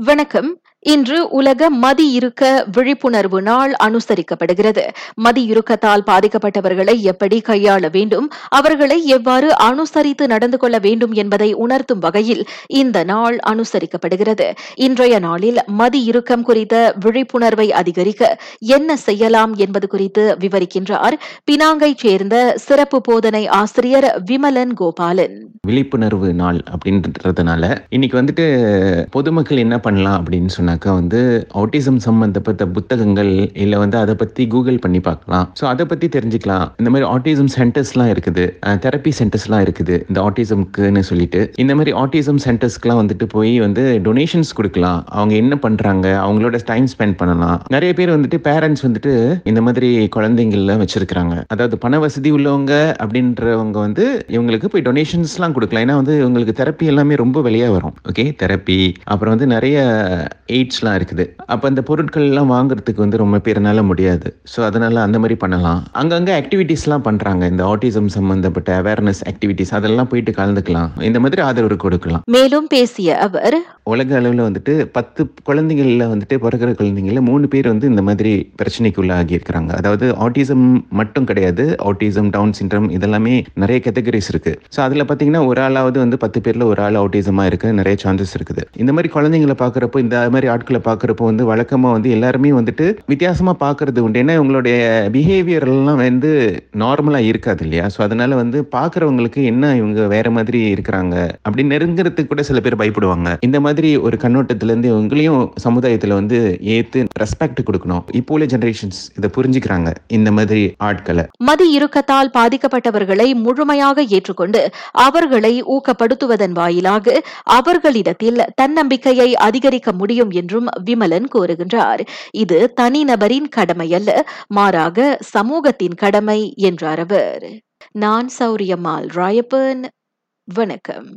வணக்கம். இன்று உலக மதி இருக்க விழிப்புணர்வு நாள் அனுசரிக்கப்படுகிறது. மதி இறுக்கத்தால் பாதிக்கப்பட்டவர்களை எப்படி கையாள வேண்டும்? அவர்களை எவ்வாறு அனுசரித்து நடந்து கொள்ள வேண்டும் என்பதை உணர்த்தும் வகையில் இந்த நாள் அனுசரிக்கப்படுகிறது. இன்றைய நாளில் மதி இறுக்கம் குறித்த விழிப்புணர்வை அதிகரிக்க என்ன செய்யலாம் என்பது குறித்து விவரிக்கின்றார். பினாங்கைச் சேர்ந்த சிறப்பு போதனை ஆசிரியர் விமலன் கோபாலன். விழிப்புணர்வு நாள் அப்படின்றதுனால இன்னைக்கு வந்துட்டு பொதுமக்கள் என்ன பண்ணலாம் அப்படின்னு பார்த்தீங்கன்னாக்கா வந்து ஆட்டிசம் சம்மந்தப்பட்ட புத்தகங்கள் இல்லை வந்து அதை பற்றி கூகுள் பண்ணி பார்க்கலாம். ஸோ அதை பற்றி தெரிஞ்சுக்கலாம். இந்த மாதிரி ஆட்டிசம் சென்டர்ஸ்லாம் இருக்குது. தெரப்பி சென்டர்ஸ்லாம் இருக்குது. இந்த ஆட்டிசம்க்குன்னு சொல்லிட்டு. இந்த மாதிரி ஆட்டிசம் சென்டர்ஸ்க்குலாம் வந்துட்டு போய் வந்து டொனேஷன்ஸ் கொடுக்கலாம். அவங்க என்ன பண்ணுறாங்க அவங்களோட டைம் ஸ்பெண்ட் பண்ணலாம். நிறைய பேர் வந்துட்டு பேரண்ட்ஸ் வந்துட்டு இந்த மாதிரி குழந்தைங்கள்லாம் வச்சிருக்கிறாங்க. அதாவது பண வசதி உள்ளவங்க அப்படின்றவங்க வந்து இவங்களுக்கு போய் டொனேஷன்ஸ்லாம் கொடுக்கலாம். ஏன்னா வந்து இவங்களுக்கு தெரப்பி எல்லாமே ரொம்ப வெளியே வரும். ஓகே தெரப்பி அப்புறம் வந்து நிறைய எய்ட்ஸ்லாம் இருக்குது. அப்போ அந்த பொருட்கள்லாம் வாங்குறதுக்கு வந்து ரொம்ப பேர்னால முடியாது. ஸோ அதனால அந்த மாதிரி பண்ணலாம். அங்கங்கே ஆக்டிவிட்டீஸ்லாம் பண்ணுறாங்க இந்த ஆட்டிசம் சம்மந்தப்பட்ட அவேர்னஸ் ஆக்டிவிட்டீஸ் அதெல்லாம் போயிட்டு கலந்துக்கலாம். இந்த மாதிரி ஆதரவு கொடுக்கலாம். மேலும் பேசிய அவர் உலக அளவில் வந்துட்டு பத்து குழந்தைங்கள்ல வந்துட்டு பிறக்கிற குழந்தைங்கள மூணு பேர் வந்து இந்த மாதிரி பிரச்சனைக்கு உள்ளாகி இருக்கிறாங்க. அதாவது ஆட்டிசம் மட்டும் கிடையாது. ஆட்டிசம் டவுன் சிண்ட்ரம் இதெல்லாமே நிறைய கேட்டகரிஸ் இருக்கு. ஸோ அதில் பார்த்தீங்கன்னா ஒரு ஆளாவது வந்து பத்து பேர்ல ஒரு ஆள் ஆட்டிசமா இருக்க நிறைய சான்சஸ் இருக்குது. இந்த மாதிரி குழந்தைங்களை பார்க்குறப்போ இந்த மாதிரி ஆட்களை பார்க்குறப்போ வந்து வழக்கமாக வந்து எல்லாருமே வந்துட்டு வித்தியாசமா பார்க்கறது உண்டு. ஏன்னா உங்களுடைய பிஹேவியர் எல்லாம் வந்து நார்மலாக இருக்காது இல்லையா? ஸோ அதனால வந்து பார்க்குறவங்களுக்கு என்ன இவங்க வேற மாதிரி இருக்கிறாங்க அப்படி நெருங்குறதுக்கு கூட சில பேர் பயப்படுவாங்க. இந்த மாதிரி ஒரு கண்ணோட்டத்துல இருந்து இவங்களையும் சமுதாயத்தில் வந்து ஏத்து ரெஸ்பெக்ட் கொடுக்கணும். இப்போ உள்ள ஜெனரேஷன்ஸ் இதை புரிஞ்சுக்கிறாங்க இந்த மாதிரி ஆட்களை. மதி இறுக்கத்தால் பாதிக்கப்பட்டவர்களை முழுமையாக ஏற்றுக்கொண்டு அவர்களை ஊக்கப்படுத்துவதன் வாயிலாக அவர்களிடத்தில் தன்னம்பிக்கையை அதிகரிக்க முடியும் என்றும் விமலன் கூறுகின்றார். இது தனிநபரின் கடமை அல்ல மாறாக சமூகத்தின் கடமை என்றார் அவர். நான் சௌரியம்மாள் ராயப்பன். வணக்கம்.